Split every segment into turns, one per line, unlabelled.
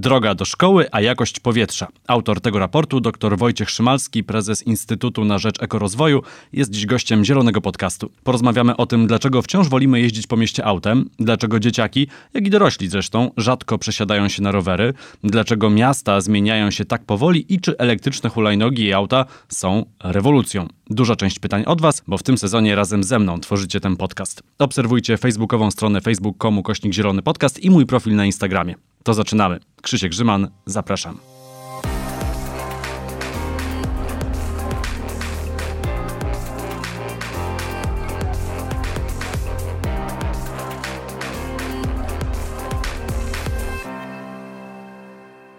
Droga do szkoły, a jakość powietrza. Autor tego raportu, dr Wojciech Szymalski, prezes Instytutu na Rzecz Ekorozwoju, jest dziś gościem Zielonego Podcastu. Porozmawiamy o tym, dlaczego wciąż wolimy jeździć po mieście autem, dlaczego dzieciaki, jak i dorośli zresztą, rzadko przesiadają się na rowery, dlaczego miasta zmieniają się tak powoli i czy elektryczne hulajnogi i auta są rewolucją. Duża część pytań od Was, bo w tym sezonie razem ze mną tworzycie ten podcast. Obserwujcie facebookową stronę facebook.com kośnik zielony podcast i mój profil na Instagramie. To zaczynamy. Krzysiek Grzyman, zapraszam.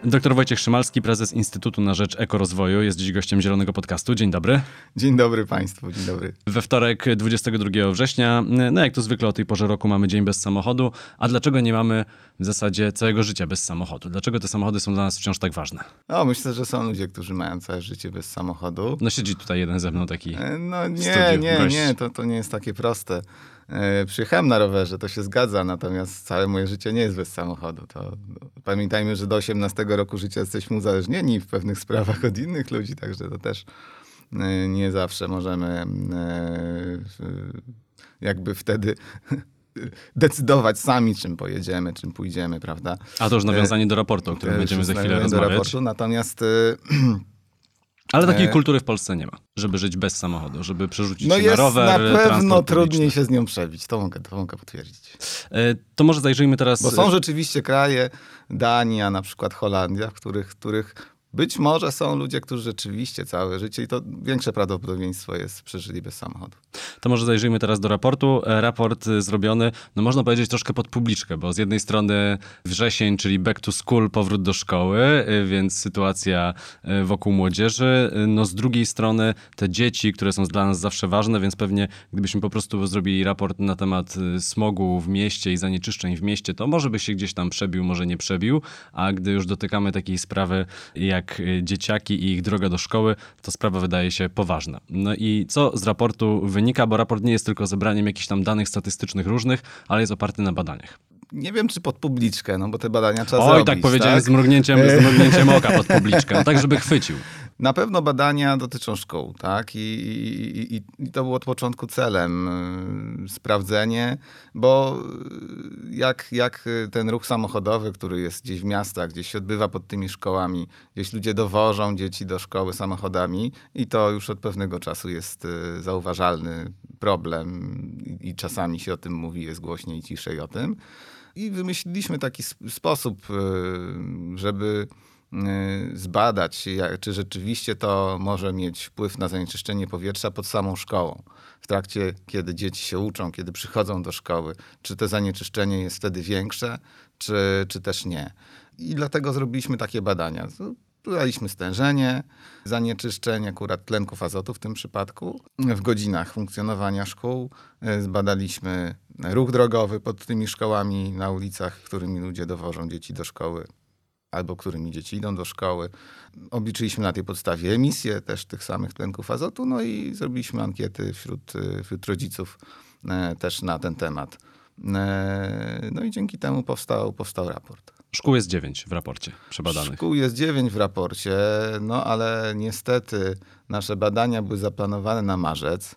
Doktor Wojciech Szymalski, prezes Instytutu na Rzecz Ekorozwoju, jest dziś gościem Zielonego Podcastu. Dzień dobry.
Dzień dobry Państwu, dzień dobry.
We wtorek 22 września, no jak to zwykle o tej porze roku mamy dzień bez samochodu, a dlaczego nie mamy w zasadzie całego życia bez samochodu? Dlaczego te samochody są dla nas wciąż tak ważne?
O, myślę, że są ludzie, którzy mają całe życie bez samochodu.
No siedzi tutaj jeden ze mną taki
E, No nie,
studiu,
nie,
gość.
nie, to, to nie jest takie proste. E, Przyjechałem na rowerze, to się zgadza, natomiast całe moje życie nie jest bez samochodu. To, no, pamiętajmy, że do 18 roku życia jesteśmy uzależnieni w pewnych sprawach od innych ludzi, także to też e, nie zawsze możemy e, jakby wtedy decydować sami, czym pojedziemy, czym pójdziemy, prawda?
A to już nawiązanie do raportu, o którym będziemy za chwilę
nawiązanie do
rozmawiać.
raportu, Natomiast
Ale takiej
E,
kultury w Polsce nie ma, żeby żyć bez samochodu, żeby przerzucić
No
się na rower,
na pewno trudniej się z nią przebić, to mogę, to mogę potwierdzić.
E, To może zajrzyjmy teraz...
Bo są rzeczywiście kraje, Dania, na przykład Holandia, w których, w których być może są ludzie, którzy rzeczywiście całe życie i to większe prawdopodobieństwo jest, przeżyli bez samochodu.
To może zajrzyjmy teraz do raportu. E, Raport y, zrobiony, no można powiedzieć troszkę pod publiczkę, bo z jednej strony wrzesień, czyli back to school, powrót do szkoły, y, więc sytuacja wokół młodzieży. No z drugiej strony te dzieci, które są dla nas zawsze ważne, więc pewnie gdybyśmy po prostu zrobili raport na temat smogu w mieście i zanieczyszczeń w mieście, to może by się gdzieś tam przebił, może nie przebił, a gdy już dotykamy takiej sprawy jak y, dzieciaki i ich droga do szkoły, to sprawa wydaje się poważna. No i co z raportu wynika, bo raport nie jest tylko zebraniem jakichś tam danych statystycznych różnych, ale jest oparty na badaniach.
Nie wiem, czy pod publiczkę, no bo te badania trzeba
Oj,
zrobić.
tak powiedziałem
tak?
z mrugnięciem, z mrugnięciem oka pod publiczkę, no tak żeby chwycił.
Na pewno badania dotyczą szkół, tak? I, i, i, to było od początku celem y, sprawdzenie, bo y, jak, jak y, ten ruch samochodowy, który jest gdzieś w miastach, gdzieś się odbywa pod tymi szkołami, gdzieś ludzie dowożą dzieci do szkoły samochodami i to już od pewnego czasu jest zauważalny problem i, czasami się o tym mówi, jest głośniej i ciszej o tym. I wymyśliliśmy taki sp- sposób, żeby zbadać, jak, czy rzeczywiście to może mieć wpływ na zanieczyszczenie powietrza pod samą szkołą. W trakcie, kiedy dzieci się uczą, kiedy przychodzą do szkoły, czy to zanieczyszczenie jest wtedy większe, czy, czy też nie. I dlatego zrobiliśmy takie badania. Dodaliśmy stężenie, zanieczyszczeń, akurat tlenków azotu w tym przypadku, w godzinach funkcjonowania szkół. Y, Zbadaliśmy ruch drogowy pod tymi szkołami na ulicach, którymi ludzie dowożą dzieci do szkoły albo którymi dzieci idą do szkoły. Obliczyliśmy na tej podstawie emisję też tych samych tlenków azotu, no i zrobiliśmy ankiety wśród, wśród rodziców e, też na ten temat. E, No i dzięki temu powstał, powstał raport.
Szkół jest dziewięć w raporcie przebadanych.
Szkół jest dziewięć w raporcie, no ale niestety nasze badania były zaplanowane na marzec,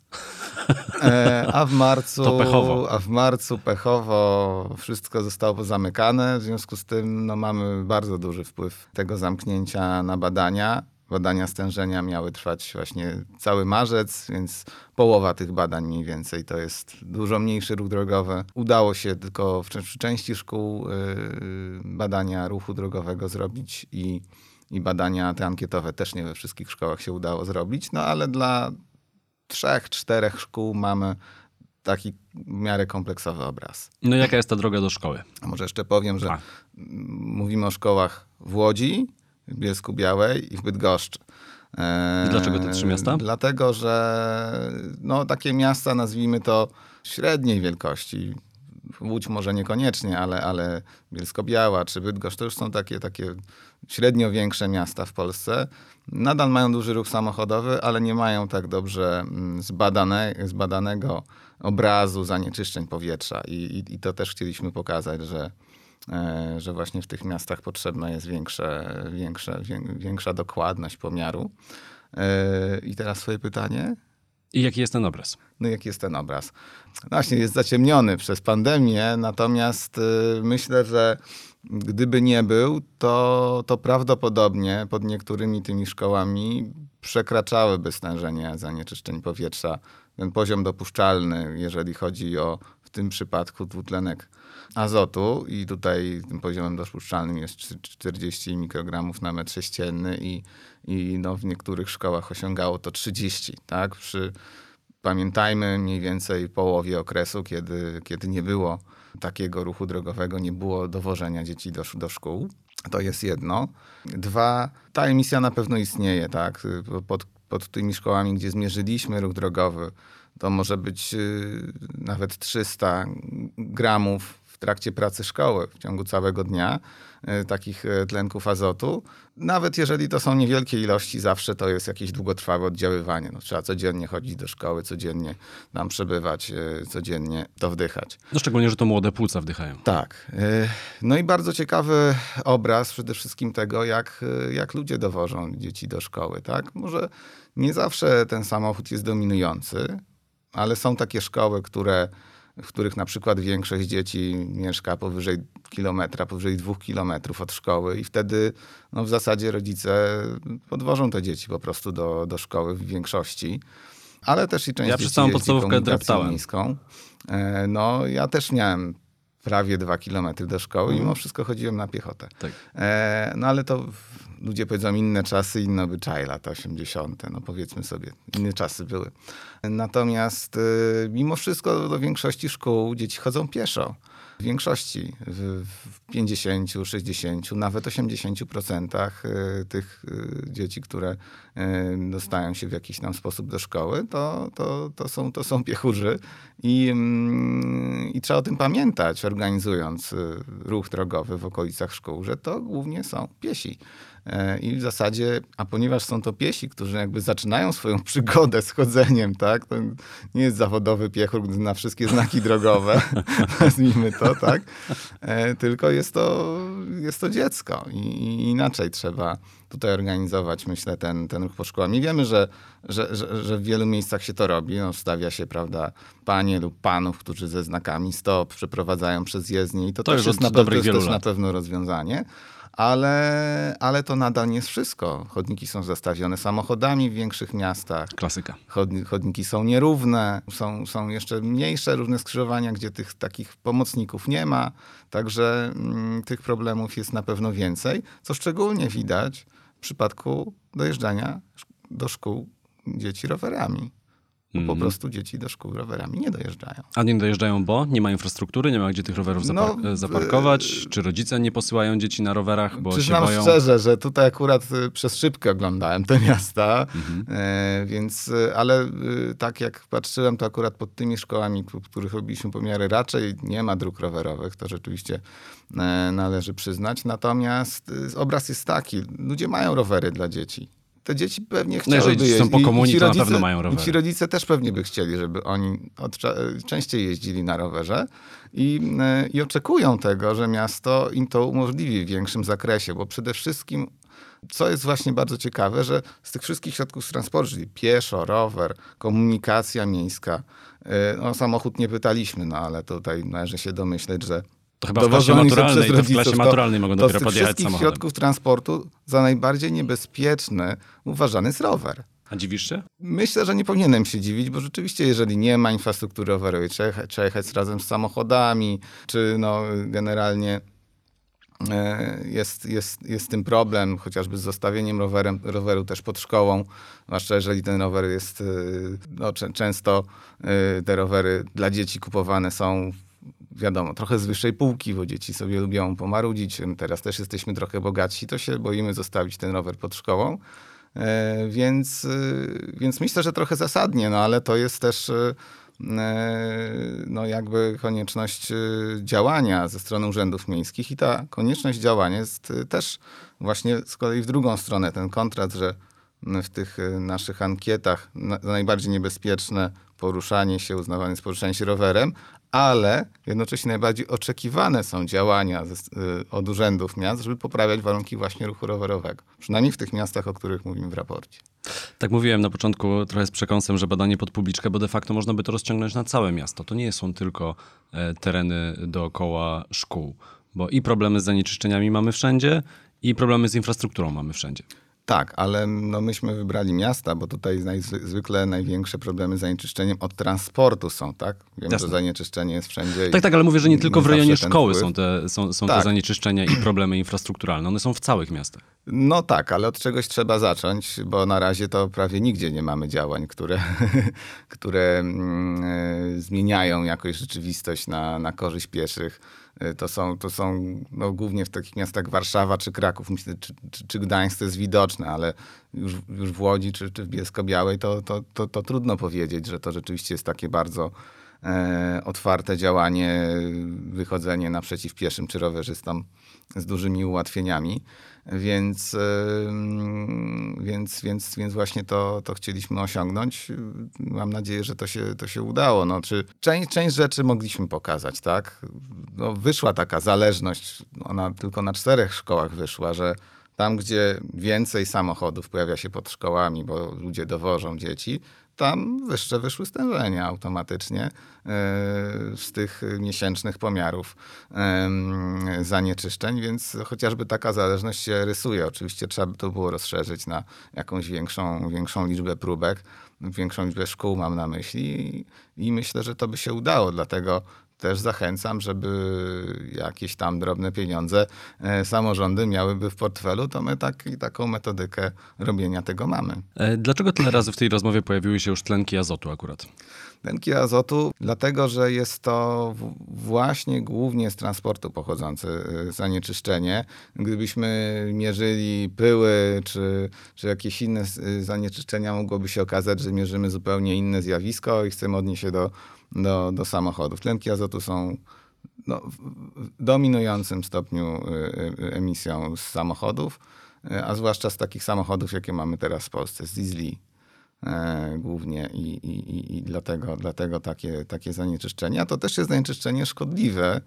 e, a w marcu,
To pechowo.
a w marcu pechowo wszystko zostało zamykane. W związku z tym no, mamy bardzo duży wpływ tego zamknięcia na badania. Badania stężenia miały trwać właśnie cały marzec, więc połowa tych badań mniej więcej to jest dużo mniejszy ruch drogowy. Udało się tylko w, przy części szkół yy, badania ruchu drogowego zrobić i, i badania te ankietowe też nie we wszystkich szkołach się udało zrobić, no ale dla trzech, czterech szkół mamy taki w miarę kompleksowy obraz.
No jaka jest ta droga do szkoły?
A może jeszcze powiem, że
A.
mówimy o szkołach w Łodzi, w Bielsku Białej i w Bydgoszczy. E,
Dlaczego te trzy miasta?
Dlatego, że no, takie miasta, nazwijmy to średniej wielkości, Łódź może niekoniecznie, ale, ale Bielsko-Biała czy Bydgoszcz to już są takie, takie średnio większe miasta w Polsce. Nadal mają duży ruch samochodowy, ale nie mają tak dobrze mm, zbadane, zbadanego obrazu zanieczyszczeń powietrza. I, i, I to też chcieliśmy pokazać, że e, że właśnie w tych miastach potrzebna jest większe, większe, wię- większa dokładność pomiaru. E, I teraz swoje pytanie?
I jaki jest ten obraz?
No jaki jest ten obraz? No Właśnie jest zaciemniony przez pandemię, natomiast y, myślę, że gdyby nie był, to, to prawdopodobnie pod niektórymi tymi szkołami przekraczałyby stężenie zanieczyszczeń powietrza ten poziom dopuszczalny, jeżeli chodzi o w tym przypadku dwutlenek azotu i tutaj tym poziomem dopuszczalnym jest 40 mikrogramów na metr sześcienny i, i no w niektórych szkołach osiągało to 30, tak? Przy, pamiętajmy mniej więcej połowie okresu, kiedy, kiedy nie było takiego ruchu drogowego, nie było dowożenia dzieci do, do szkół. To jest jedno. Dwa, ta emisja na pewno istnieje, tak? Pod, pod tymi szkołami, gdzie zmierzyliśmy ruch drogowy, to może być y, nawet 300 gramów trakcie pracy szkoły w ciągu całego dnia y, takich y, tlenków azotu. Nawet jeżeli to są niewielkie ilości, zawsze to jest jakieś długotrwałe oddziaływanie. No, trzeba codziennie chodzić do szkoły, codziennie tam przebywać, y, codziennie to wdychać.
No szczególnie, że to młode płuca wdychają.
Tak. No i bardzo ciekawy obraz przede wszystkim tego, jak, jak ludzie dowożą dzieci do szkoły. Tak? Może nie zawsze ten samochód jest dominujący, ale są takie szkoły, które, w których na przykład większość dzieci mieszka powyżej kilometra, powyżej dwóch kilometrów od szkoły i wtedy no, w zasadzie rodzice podwożą te dzieci po prostu do, do szkoły w większości. Ale też i część
Ja przez
dzieci
całą podstawówkę dreptałem.
miejską. E, No, ja też miałem prawie dwa kilometry do szkoły i
Mhm.
mimo wszystko chodziłem na piechotę.
Tak.
E, no ale to ludzie powiedzą inne czasy, inne obyczaje, lata 80. No powiedzmy sobie, inne czasy były. Natomiast e, mimo wszystko do większości szkół dzieci chodzą pieszo. W większości, w, w 50, 60, nawet 80% e, tych e, dzieci, które e, dostają się w jakiś tam sposób do szkoły, to, to, to, są, to są piechurzy. I, mm, I trzeba o tym pamiętać, organizując y, ruch drogowy w okolicach szkół, że to głównie są piesi. I w zasadzie, a ponieważ są to piesi, którzy jakby zaczynają swoją przygodę z chodzeniem, tak? To nie jest zawodowy piechur na wszystkie znaki drogowe, nazwijmy to, tak? E, Tylko jest to, jest to dziecko i, inaczej trzeba tutaj organizować, myślę, ten, ten ruch po szkołach. I wiemy, że, że, że, że w wielu miejscach się to robi. No, stawia się, prawda, panie lub panów, którzy ze znakami stop przeprowadzają przez jezdnię i to,
To
też jest, na,
dobrych
jest też na pewno rozwiązanie. Ale, ale to nadal nie jest wszystko. Chodniki są zastawione samochodami w większych miastach.
Klasyka.
Chodni- Chodniki są nierówne, są, są jeszcze mniejsze różne skrzyżowania, gdzie tych takich pomocników nie ma. Także mm, tych problemów jest na pewno więcej, co szczególnie widać w przypadku dojeżdżania do szkół dzieci rowerami. Bo
Mhm.
Po prostu dzieci do szkół rowerami nie dojeżdżają.
A nie dojeżdżają, bo nie ma infrastruktury, nie ma gdzie tych rowerów
No,
zapar- e, zaparkować? Czy rodzice nie posyłają dzieci na rowerach, bo się boją?
szczerze, że tutaj akurat y, przez szybkę oglądałem te miasta,
Mhm.
e, więc, ale tak jak patrzyłem, to akurat pod tymi szkołami, w których robiliśmy pomiary, raczej nie ma dróg rowerowych, to rzeczywiście e, należy przyznać. Natomiast obraz jest taki, ludzie mają rowery dla dzieci. Te dzieci pewnie chciałyby
No jeżeli dzieci są po komunii,
ci
to na
rodzice-
pewno mają
I
rowery.
ci rodzice też pewnie by chcieli, żeby oni częściej jeździli na rowerze i, e, i oczekują tego, że miasto im to umożliwi w większym zakresie, bo przede wszystkim co jest właśnie bardzo ciekawe, że z tych wszystkich środków transportu, czyli pieszo, rower, komunikacja miejska, no samochód nie pytaliśmy, no ale tutaj należy się domyśleć, że
To chyba w klasie maturalnej,
przez
to w
rodziców,
klasie maturalnej mogą dopiero podjechać
wszystkich
samochodem.
środków transportu za najbardziej niebezpieczny uważany jest rower.
A dziwisz się?
Myślę, że nie powinienem się dziwić, bo rzeczywiście, jeżeli nie ma infrastruktury rowerowej, trzeba jechać, trzeba jechać razem z samochodami, czy no, generalnie e, jest, jest, jest tym problem, chociażby z zostawieniem rowerem, roweru też pod szkołą, zwłaszcza jeżeli ten rower jest, e, no, czę- często e, te rowery dla dzieci kupowane są wiadomo, trochę z wyższej półki, bo dzieci sobie lubią pomarudzić. Teraz też jesteśmy trochę bogatsi, to się boimy zostawić ten rower pod szkołą. E, Więc, y, więc myślę, że trochę zasadnie, no ale to jest też e, no jakby konieczność działania ze strony urzędów miejskich i ta konieczność działania jest też właśnie z kolei w drugą stronę, ten kontrast, że w tych naszych ankietach najbardziej niebezpieczne poruszanie się uznawane jest poruszanie się rowerem, ale jednocześnie najbardziej oczekiwane są działania ze, y, od urzędów miast, żeby poprawiać warunki właśnie ruchu rowerowego. Przynajmniej w tych miastach, o których mówimy w raporcie.
Tak mówiłem na początku trochę z przekąsem, że badanie pod publiczkę, bo de facto można by to rozciągnąć na całe miasto. To nie są tylko e, tereny dookoła szkół, bo i problemy z zanieczyszczeniami mamy wszędzie, i problemy z infrastrukturą mamy wszędzie.
Tak, ale no myśmy wybrali miasta, bo tutaj zwykle największe problemy z zanieczyszczeniem od transportu są, tak? Wiem, Jasne. że zanieczyszczenie jest wszędzie.
Tak, tak, ale mówię, że nie tylko w rejonie szkoły są, te, są, są tak. te zanieczyszczenia i problemy infrastrukturalne. One są w całych miastach.
No tak, ale od czegoś trzeba zacząć, bo na razie to prawie nigdzie nie mamy działań, które, które mm, e, zmieniają jakoś rzeczywistość na, na korzyść pieszych. E, to są, to są no, głównie w takich miastach Warszawa czy Kraków, myślę, czy, czy, czy Gdańsk to jest widoczne, ale już, już w Łodzi czy, czy w Bielsko-Białej to, to, to, to trudno powiedzieć, że to rzeczywiście jest takie bardzo e, otwarte działanie, wychodzenie naprzeciw pieszym czy rowerzystom z dużymi ułatwieniami. Więc, więc, więc, więc właśnie to, to chcieliśmy osiągnąć. Mam nadzieję, że to się, to się udało. No, czy część, część rzeczy mogliśmy pokazać, tak? No, wyszła taka zależność, ona tylko na czterech szkołach wyszła, że tam, gdzie więcej samochodów pojawia się pod szkołami, bo ludzie dowożą dzieci, tam wyższe wyszły stężenia automatycznie e, z tych miesięcznych pomiarów zanieczyszczeń, więc chociażby taka zależność się rysuje. Oczywiście trzeba by to było rozszerzyć na jakąś większą, większą liczbę próbek, większą liczbę szkół mam na myśli i myślę, że to by się udało, dlatego też zachęcam, żeby jakieś tam drobne pieniądze e, samorządy miałyby w portfelu, to my tak, taką metodykę robienia tego mamy.
E, dlaczego tyle razy w tej rozmowie pojawiły się już tlenki azotu akurat?
Tlenki azotu, dlatego że jest to właśnie głównie z transportu pochodzące e, zanieczyszczenie. Gdybyśmy mierzyli pyły czy, czy jakieś inne zanieczyszczenia, mogłoby się okazać, że mierzymy zupełnie inne zjawisko i chcemy odnieść się do do, do samochodów. Tlenki azotu są no, w dominującym stopniu y, y, emisją z samochodów, y, a zwłaszcza z takich samochodów, jakie mamy teraz w Polsce, z diesli głównie i, i, i dlatego, dlatego takie, takie zanieczyszczenie. A to też jest zanieczyszczenie szkodliwe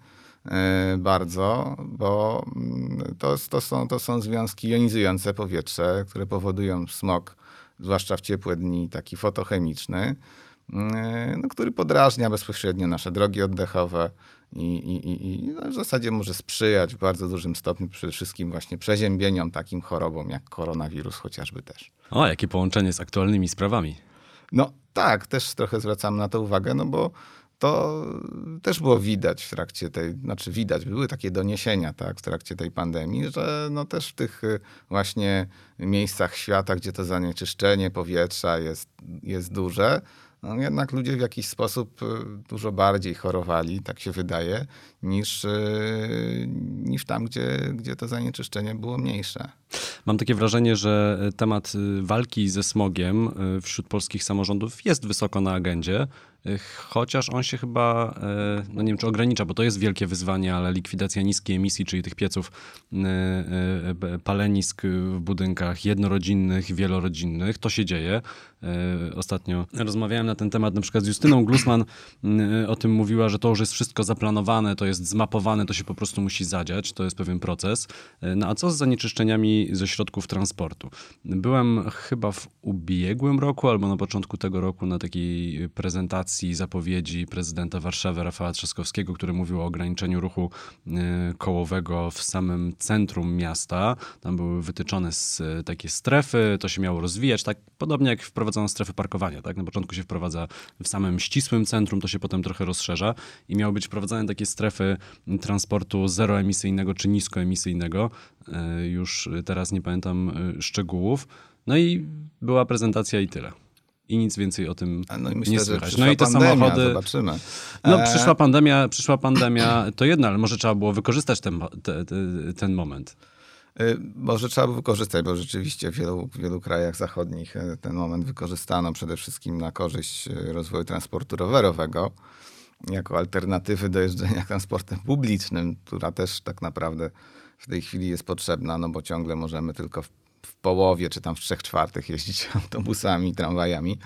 bardzo, bo mm, to, to, są, to są związki jonizujące powietrze, które powodują smog, zwłaszcza w ciepłe dni, taki fotochemiczny. E, no, który podrażnia bezpośrednio nasze drogi oddechowe i, i, i no, w zasadzie może sprzyjać w bardzo dużym stopniu przede wszystkim właśnie przeziębieniom, takim chorobom jak koronawirus chociażby też.
O, jakie połączenie z aktualnymi sprawami.
No tak, też trochę zwracam na to uwagę, no bo to też było widać w trakcie tej, znaczy widać, były takie doniesienia tak, w trakcie tej pandemii, że no też w tych y, właśnie miejscach świata, gdzie to zanieczyszczenie powietrza jest, jest duże, no jednak ludzie w jakiś sposób y, dużo bardziej chorowali, tak się wydaje, niż, y, niż tam, gdzie, gdzie to zanieczyszczenie było mniejsze.
Mam takie wrażenie, że temat y, walki ze smogiem wśród polskich samorządów jest wysoko na agendzie. Chociaż on się chyba, e, no nie wiem czy ogranicza, bo to jest wielkie wyzwanie, ale likwidacja niskiej emisji, czyli tych pieców e, palenisk w budynkach jednorodzinnych, wielorodzinnych, to się dzieje. Ostatnio rozmawiałem na ten temat na przykład z Justyną Glusman, o tym mówiła, że to już jest wszystko zaplanowane, to jest zmapowane, to się po prostu musi zadziać, to jest pewien proces. No a co z zanieczyszczeniami ze środków transportu? Byłem chyba w ubiegłym roku albo na początku tego roku na takiej prezentacji zapowiedzi prezydenta Warszawy Rafała Trzaskowskiego, który mówił o ograniczeniu ruchu e, kołowego w samym centrum miasta. Tam były wytyczone takie strefy, to się miało rozwijać, tak podobnie jak wprowadzono strefy parkowania. Tak? Na początku się wprowadza w samym ścisłym centrum, to się potem trochę rozszerza i miały być wprowadzane takie strefy transportu zeroemisyjnego czy niskoemisyjnego. E, już teraz nie pamiętam szczegółów. No i była prezentacja i tyle i nic więcej o tym no i myślę, nie słychać.
No i te pandemia, samochody. Zobaczymy.
No, e, przyszła pandemia, przyszła pandemia, to jedno, ale może trzeba było wykorzystać ten, te, te, ten moment.
E, może trzeba było wykorzystać, bo rzeczywiście w wielu, wielu krajach zachodnich e, ten moment wykorzystano przede wszystkim na korzyść rozwoju transportu rowerowego jako alternatywy do jeżdżenia transportem publicznym, która też tak naprawdę w tej chwili jest potrzebna, no bo ciągle możemy tylko w w połowie, czy tam w trzech czwartych jeździć autobusami, tramwajami.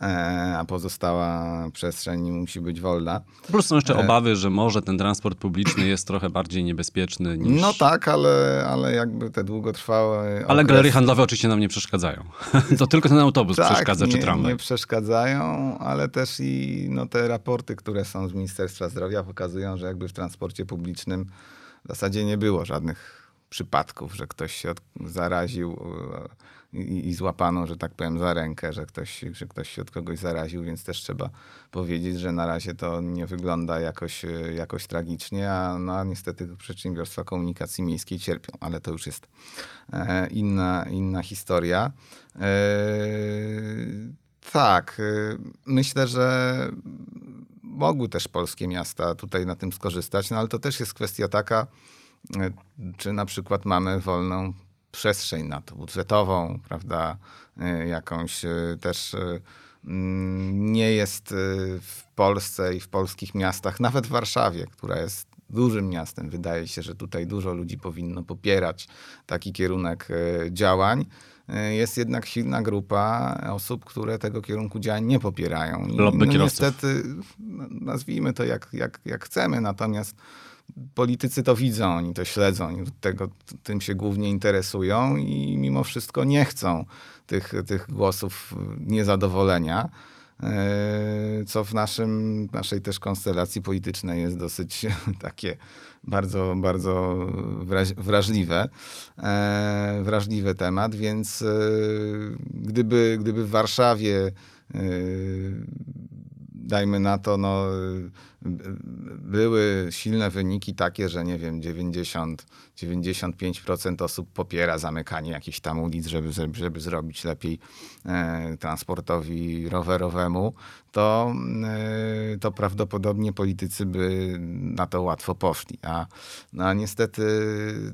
e, a pozostała przestrzeń musi być wolna.
Plus są
E.
jeszcze obawy, że może ten transport publiczny jest trochę bardziej niebezpieczny niż...
No tak, ale, ale jakby te długotrwałe.
Ale
okres-
galerie handlowe oczywiście nam nie przeszkadzają. To tylko ten autobus
tak,
przeszkadza,
nie,
czy tramwaj.
Nie przeszkadzają, ale też i no, te raporty, które są z Ministerstwa Zdrowia, pokazują, że jakby w transporcie publicznym w zasadzie nie było żadnych przypadków, że ktoś się zaraził e, i, i złapano, że tak powiem, za rękę, że ktoś, że ktoś się od kogoś zaraził, więc też trzeba powiedzieć, że na razie to nie wygląda jakoś, e, jakoś tragicznie, a no, niestety przedsiębiorstwa komunikacji miejskiej cierpią, ale to już jest e, inna, inna historia. Tak, myślę, że mogły też polskie miasta tutaj na tym skorzystać, no ale to też jest kwestia taka, czy na przykład mamy wolną przestrzeń na to, budżetową, prawda, e, jakąś e, też e, mm, nie jest e, w Polsce i w polskich miastach, nawet w Warszawie, która jest dużym miastem. Wydaje się, że tutaj dużo ludzi powinno popierać taki kierunek e, działań. E, Jest jednak silna grupa osób, które tego kierunku działań nie popierają. I,
Lobby
no,
kierowców.
niestety, no, nazwijmy to jak, jak, jak chcemy, natomiast politycy to widzą, oni to śledzą, oni tego, tym się głównie interesują i mimo wszystko nie chcą tych, tych głosów niezadowolenia, e, co w naszym, naszej też konstelacji politycznej jest dosyć takie bardzo, bardzo wraż, wrażliwe, e, wrażliwy temat, więc e, gdyby, gdyby w Warszawie dajmy na to, no, były silne wyniki takie, że nie wiem, 90, 95% osób popiera zamykanie jakichś tam ulic, żeby, żeby, zrobić lepiej e, transportowi rowerowemu, to, e, to prawdopodobnie politycy by na to łatwo poszli. A, no, a niestety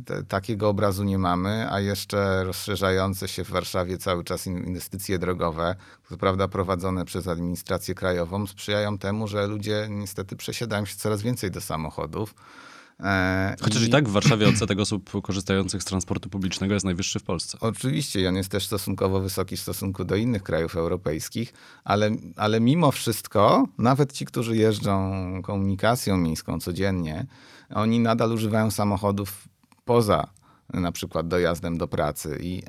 te, takiego obrazu nie mamy, a jeszcze rozszerzające się w Warszawie cały czas in- inwestycje drogowe, co prawda prowadzone przez administrację krajową, sprzyjają temu, że ludzie niestety przesiadają się coraz więcej do samochodów. E,
Chociaż i tak w Warszawie odsetek osób korzystających z transportu publicznego jest najwyższy w Polsce.
Oczywiście, i on jest też stosunkowo wysoki w stosunku do innych krajów europejskich, ale, ale mimo wszystko, nawet ci, którzy jeżdżą komunikacją miejską codziennie, oni nadal używają samochodów poza na przykład dojazdem do pracy i,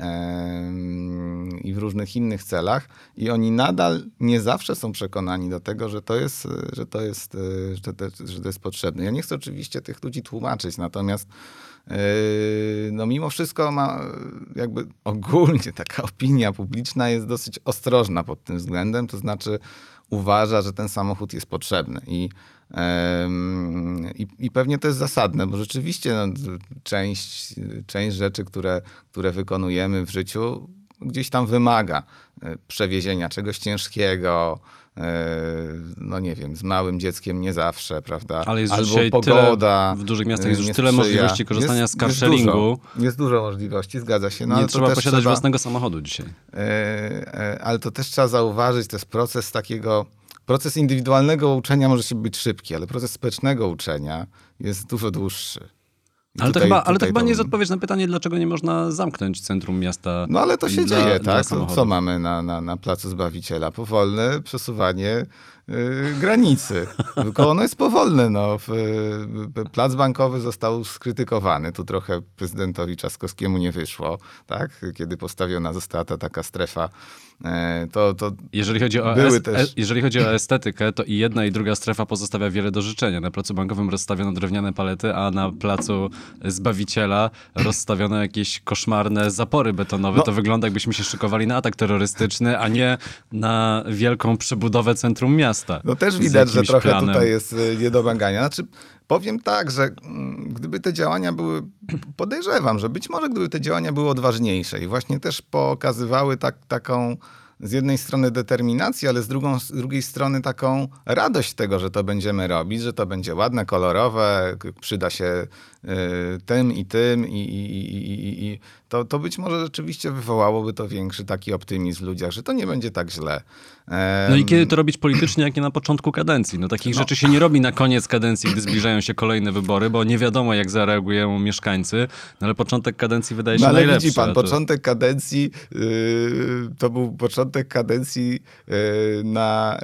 i w różnych innych celach i oni nadal nie zawsze są przekonani do tego, że to jest, że to jest, że to, że to jest potrzebne. Ja nie chcę oczywiście tych ludzi tłumaczyć, natomiast Yy, no mimo wszystko ma jakby ogólnie taka opinia publiczna jest dosyć ostrożna pod tym względem, to znaczy uważa, że ten samochód jest potrzebny i, i, i pewnie to jest zasadne, bo rzeczywiście no, część, część rzeczy, które, które wykonujemy w życiu gdzieś tam wymaga e, przewiezienia czegoś ciężkiego, e, no nie wiem, z małym dzieckiem nie zawsze, prawda?
Ale jest
Albo pogoda.
tyle, w dużych miastach
e,
jest już
nie
tyle
sprzyja.
możliwości korzystania
Jest-
z carsharingu.
Jest dużo, jest dużo możliwości, zgadza się. No,
nie trzeba posiadać
trzeba,
własnego samochodu dzisiaj.
e, e, ale to też trzeba zauważyć, to jest proces takiego, proces indywidualnego uczenia może się być szybki, ale proces społecznego uczenia jest dużo dłuższy. I
Ale to,
tutaj-
chyba, ale to chyba nie jest odpowiedź na pytanie, dlaczego nie można zamknąć centrum miasta.
No ale to się
dla-
dzieje, tak? To,
samochodów.
co mamy na, na, na Placu Zbawiciela? Powolne przesuwanie granicy. Tylko ono jest powolne. No. Y, plac bankowy został skrytykowany. Tu trochę prezydentowi Trzaskowskiemu nie wyszło, tak? Kiedy postawiona została ta taka strefa, e, to, to
Jeżeli chodzi, o
Były
es-
też-
e- jeżeli chodzi o estetykę, to i jedna i druga strefa pozostawia wiele do życzenia. Na placu bankowym rozstawiono drewniane palety, a na placu Zbawiciela rozstawiono jakieś koszmarne zapory betonowe.
No.
To wygląda jakbyśmy się szykowali na atak terrorystyczny, a nie na wielką przebudowę centrum miasta.
No też widać, że trochę
planem.
tutaj jest y, niedomagania. Znaczy, powiem tak, że mm, gdyby te działania były, podejrzewam, że być może gdyby te działania były odważniejsze i właśnie też pokazywały tak, taką z jednej strony determinację, ale z, drugą, z drugiej strony taką radość tego, że to będziemy robić, że to będzie ładne, kolorowe, przyda się tym i tym i, i, i, i, i to, to być może rzeczywiście wywołałoby to większy taki optymizm w ludziach, że to nie będzie tak źle.
No i kiedy to robić politycznie, jak nie na początku kadencji? No takich no. rzeczy się nie robi na koniec kadencji, gdy zbliżają się kolejne wybory, bo nie wiadomo, jak zareagują mieszkańcy, no ale początek kadencji wydaje się no, ale najlepszy.
widzi pan, to... początek kadencji yy, to był początek kadencji yy, na...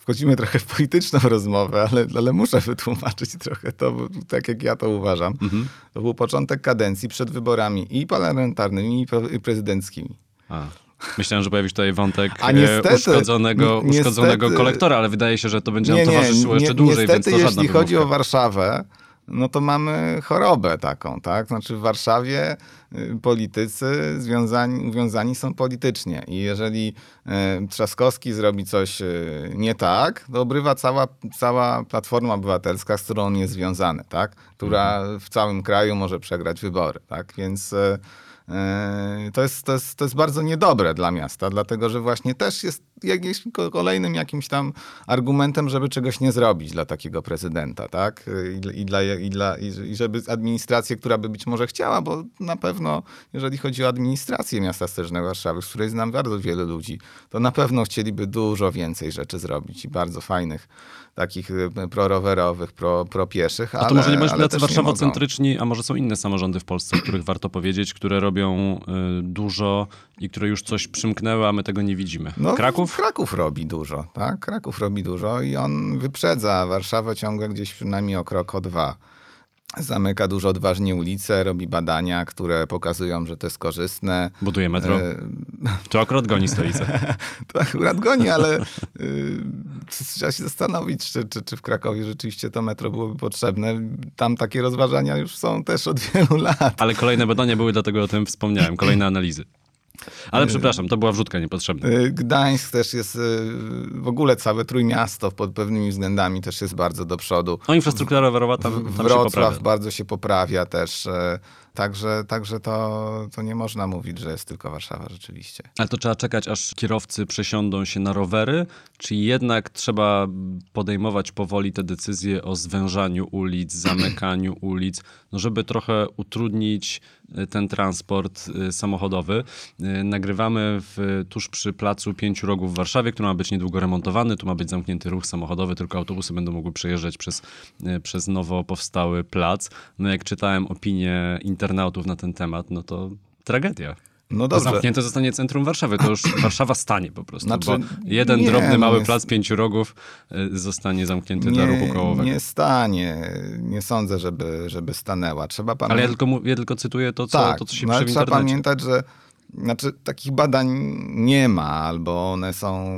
Wchodzimy trochę w polityczną rozmowę, ale, ale muszę wytłumaczyć trochę to, tak jak ja to uważam. Mhm. To był początek kadencji przed wyborami i parlamentarnymi, i prezydenckimi. A.
Myślałem, że pojawi się tutaj wątek A niestety, uszkodzonego, niestety, uszkodzonego kolektora, ale wydaje się, że to będzie nam towarzyszyło jeszcze dłużej,
niestety,
więc to
jeśli chodzi o Warszawę, no to mamy chorobę taką, tak? Znaczy w Warszawie y, politycy związani, uwiązani są politycznie i jeżeli y, Trzaskowski zrobi coś y, nie tak, to obrywa cała, cała Platforma Obywatelska, z którą on jest związany, tak? Która mhm. w całym kraju może przegrać wybory, tak? Więc to jest, to, jest, to jest bardzo niedobre dla miasta, dlatego że właśnie też jest jakimś kolejnym jakimś tam argumentem, żeby czegoś nie zrobić dla takiego prezydenta, tak? I, i, dla, i, dla, I żeby administrację, która by być może chciała, bo na pewno, jeżeli chodzi o administrację miasta Stołecznego Warszawy, z której znam bardzo wiele ludzi, to na pewno chcieliby dużo więcej rzeczy zrobić i bardzo fajnych takich y, prorowerowych, pro, pro pieszych.
A to może nie bądźmy tacy warszawocentryczni, a może są inne samorządy w Polsce, o których warto powiedzieć, które robią y, dużo i które już coś przymknęły, a my tego nie widzimy. No, Kraków?
Kraków robi dużo, tak? Kraków robi dużo i on wyprzedza Warszawę ciągle gdzieś przynajmniej o krok, o dwa zamyka dużo odważnie ulice, robi badania, które pokazują, że to jest korzystne.
Buduje metro? E... To akurat goni stolicę.
to akurat goni, ale y, trzeba się zastanowić, czy, czy, czy w Krakowie rzeczywiście to metro byłoby potrzebne. Tam takie rozważania już są też od wielu lat.
Ale kolejne badania były, dlatego o tym wspomniałem, kolejne analizy. Ale przepraszam, to była wrzutka niepotrzebna.
Y, Gdańsk też jest, y, w ogóle całe Trójmiasto pod pewnymi względami też jest bardzo do przodu.
No infrastruktura rowerowa tam, tam
Wrocław się bardzo się poprawia też. E, Także, także to, to nie można mówić, że jest tylko Warszawa rzeczywiście.
Ale to trzeba czekać, aż kierowcy przesiądą się na rowery, czy jednak trzeba podejmować powoli te decyzje o zwężaniu ulic, zamykaniu ulic, no żeby trochę utrudnić ten transport e, samochodowy. E, nagrywamy w, tuż przy placu Pięciu Rogów w Warszawie, który ma być niedługo remontowany. Tu ma być zamknięty ruch samochodowy, tylko autobusy będą mogły przejeżdżać przez, przez nowo powstały plac. No jak czytałem internetową, internautów na ten temat, no to tragedia. No dobrze. Zamknięte zostanie centrum Warszawy, to już Warszawa stanie po prostu, znaczy, bo jeden nie, drobny, mały nie, plac pięciu rogów y, zostanie zamknięty nie, dla ruchu kołowego.
Nie stanie, nie sądzę, żeby, żeby stanęła. Trzeba
pamiętać... Ale ja tylko, ja tylko cytuję to, co, tak, to, co się no,
trzeba pamiętać, że znaczy, takich badań nie ma, albo one są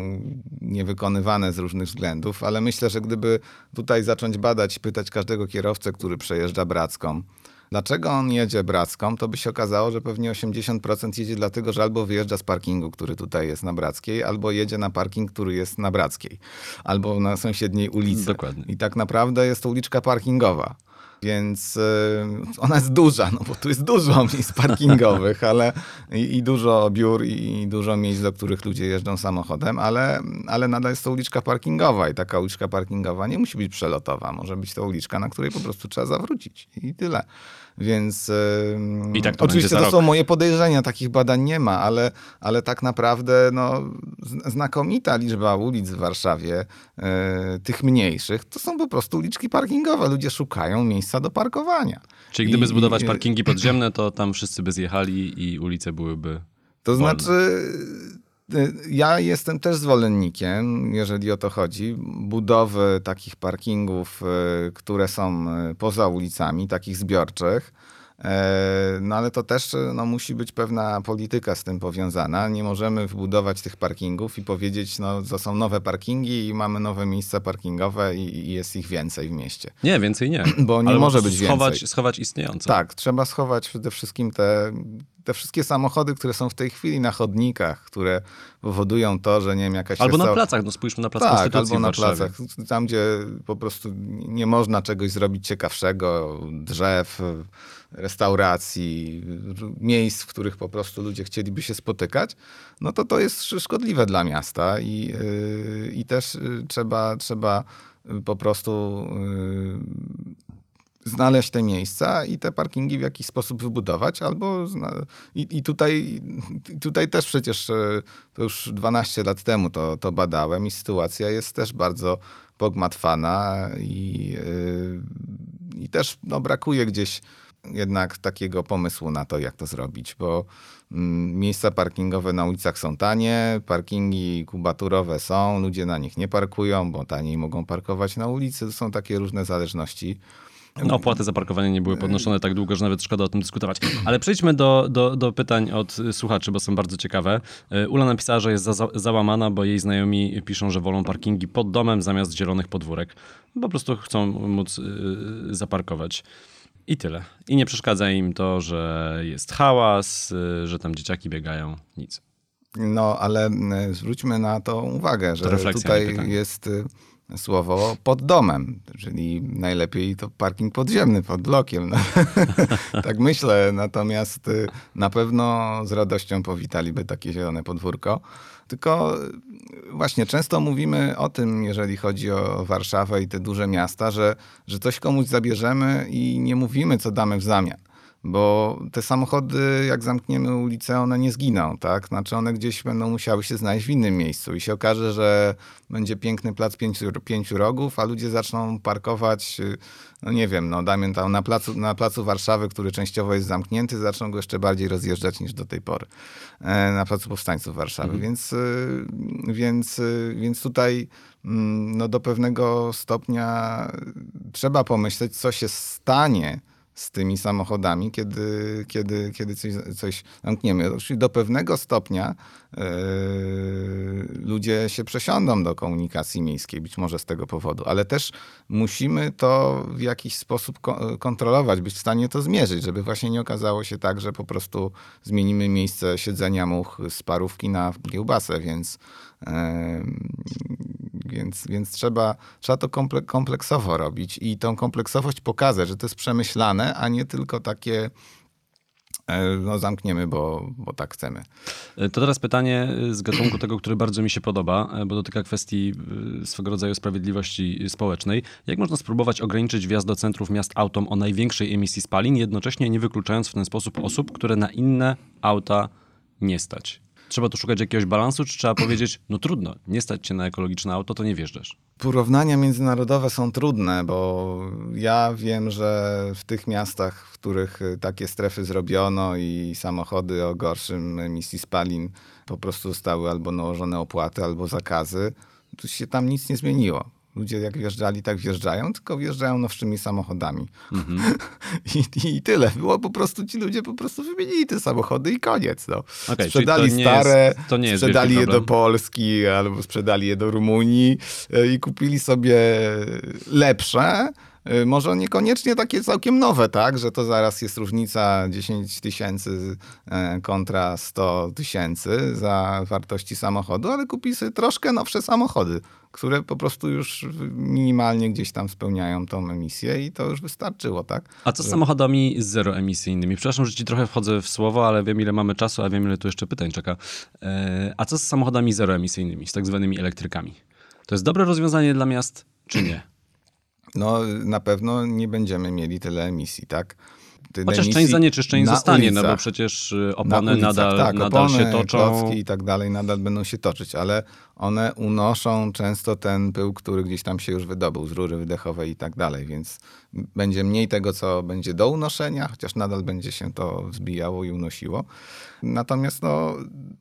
niewykonywane z różnych względów, ale myślę, że gdyby tutaj zacząć badać, pytać każdego kierowcę, który przejeżdża Bracką, Dlaczego on jedzie Bracką? To by się okazało, że pewnie 80% jedzie dlatego, że albo wyjeżdża z parkingu, który tutaj jest na Brackiej, albo jedzie na parking, który jest na Brackiej, albo na sąsiedniej ulicy.
Dokładnie.
I tak naprawdę jest to uliczka parkingowa. Więc y, ona jest duża, no bo tu jest dużo miejsc parkingowych, ale i, i, dużo biur, i dużo miejsc, do których ludzie jeżdżą samochodem, ale, ale nadal jest to uliczka parkingowa i taka uliczka parkingowa nie musi być przelotowa. Może być to uliczka, na której po prostu trzeba zawrócić i tyle. Więc
I tak
to oczywiście to są moje podejrzenia, takich badań nie ma, ale, ale tak naprawdę no, znakomita liczba ulic w Warszawie, e, tych mniejszych, to są po prostu uliczki parkingowe. Ludzie szukają miejsca do parkowania.
Czyli gdyby I, zbudować parkingi podziemne, to tam wszyscy by zjechali i ulice byłyby.
To wolne. znaczy ja jestem też zwolennikiem, jeżeli o to chodzi, budowy takich parkingów, y, które są y, poza ulicami, takich zbiorczych. No ale to też no, musi być pewna polityka z tym powiązana. Nie możemy wbudować tych parkingów i powiedzieć, no to są nowe parkingi i mamy nowe miejsca parkingowe i, i jest ich więcej w mieście.
Nie, więcej nie.
Bo nie ale może być
schować,
więcej.
Schować istniejące.
Tak, trzeba schować przede wszystkim te, te wszystkie samochody, które są w tej chwili na chodnikach, które powodują to, że nie wiem, jakaś...
Albo na placach, no spójrzmy na plac
tak,
Konstytucji
albo na placach. Tam, gdzie po prostu nie można czegoś zrobić ciekawszego, drzew, restauracji, miejsc, w których po prostu ludzie chcieliby się spotykać, no to to jest szkodliwe dla miasta i, yy, i też yy, trzeba, trzeba po prostu yy, znaleźć te miejsca i te parkingi w jakiś sposób wybudować, albo i, i tutaj, tutaj też przecież e, to już 12 lat temu to, to badałem i sytuacja jest też bardzo pogmatwana i, yy, i też no, brakuje gdzieś jednak takiego pomysłu na to, jak to zrobić, bo mm, miejsca parkingowe na ulicach są tanie, parkingi kubaturowe są, ludzie na nich nie parkują, bo taniej mogą parkować na ulicy. To są takie różne zależności.
No, opłaty za parkowanie nie były podnoszone tak długo, że nawet szkoda o tym dyskutować. Ale przejdźmy do, do, do pytań od słuchaczy, bo są bardzo ciekawe. E, Ula napisała, że jest za, załamana, bo jej znajomi piszą, że wolą parkingi pod domem zamiast zielonych podwórek. Po prostu chcą móc y, zaparkować. I tyle. I nie przeszkadza im to, że jest hałas, y, że tam dzieciaki biegają, nic.
No, ale zwróćmy na to uwagę, że to tutaj jest słowo pod domem, czyli najlepiej to parking podziemny pod blokiem. No. tak myślę, natomiast y, na pewno z radością powitaliby takie zielone podwórko. Tylko y, właśnie często mówimy o tym, jeżeli chodzi o Warszawę i te duże miasta, że, że coś komuś zabierzemy i nie mówimy, co damy w zamian bo te samochody, jak zamkniemy ulicę, one nie zginą, tak? Znaczy one gdzieś będą musiały się znaleźć w innym miejscu i się okaże, że będzie piękny plac pięciu, pięciu rogów, a ludzie zaczną parkować, no nie wiem, no dajmy tam na placu, na placu Warszawy, który częściowo jest zamknięty, zaczną go jeszcze bardziej rozjeżdżać niż do tej pory. E, na placu Powstańców Warszawy, mhm. więc, y, więc, y, więc tutaj mm, no do pewnego stopnia trzeba pomyśleć, co się stanie, z tymi samochodami, kiedy, kiedy, kiedy coś, coś zamkniemy. Czyli do pewnego stopnia yy, ludzie się przesiądą do komunikacji miejskiej, być może z tego powodu, ale też musimy to w jakiś sposób ko kontrolować, być w stanie to zmierzyć, żeby właśnie nie okazało się tak, że po prostu zmienimy miejsce siedzenia much z parówki na kiełbasę, więc więc, więc trzeba, trzeba to kompleksowo robić i tą kompleksowość pokazać, że to jest przemyślane, a nie tylko takie e, no zamkniemy, bo, bo tak chcemy.
To teraz pytanie z gatunku tego, który bardzo mi się podoba, e, bo dotyka kwestii e, swego rodzaju sprawiedliwości społecznej. Jak można spróbować ograniczyć wjazd do centrów miast autom o największej emisji spalin, jednocześnie nie wykluczając w ten sposób osób, które na inne auta nie stać? Trzeba tu szukać jakiegoś balansu, czy trzeba powiedzieć, no trudno, nie stać cię na ekologiczne auto, to nie wjeżdżasz?
Porównania międzynarodowe są trudne, bo ja wiem, że w tych miastach, w których takie strefy zrobiono i samochody o gorszym emisji spalin po prostu zostały albo nałożone opłaty, albo zakazy, to się tam nic nie zmieniło. Ludzie jak wjeżdżali, tak wjeżdżają, tylko wjeżdżają nowszymi samochodami. -hmm. I, I, tyle. Było po prostu, ci ludzie po prostu wymienili te samochody i koniec. No. Okay, sprzedali to stare, jest, sprzedali je do Polski albo sprzedali je do Rumunii e, i kupili sobie lepsze, może niekoniecznie takie całkiem nowe, tak? Że to zaraz jest różnica 10 tysięcy e, kontra 100 tysięcy za wartości samochodu, ale kupili sobie troszkę nowsze samochody które po prostu już minimalnie gdzieś tam spełniają tą emisję i to już wystarczyło, tak?
A co z samochodami zeroemisyjnymi? Przepraszam, że ci trochę wchodzę w słowo, ale wiem ile mamy czasu, a wiem ile tu jeszcze pytań czeka. E, a co z samochodami zeroemisyjnymi, z tak zwanymi elektrykami? To jest dobre rozwiązanie dla miast, czy nie?
No, na pewno nie będziemy mieli tyle emisji, tak?
Chociaż część zanieczyszczeń zostanie, ulicach. no bo przecież y, opony na ulicach, nadal, tak, nadal opony, się toczą.
i tak dalej nadal będą się toczyć, ale one unoszą często ten pył, który gdzieś tam się już wydobył z rury wydechowej i tak dalej, więc będzie mniej tego, co będzie do unoszenia, chociaż nadal będzie się to zbijało i unosiło. Natomiast no,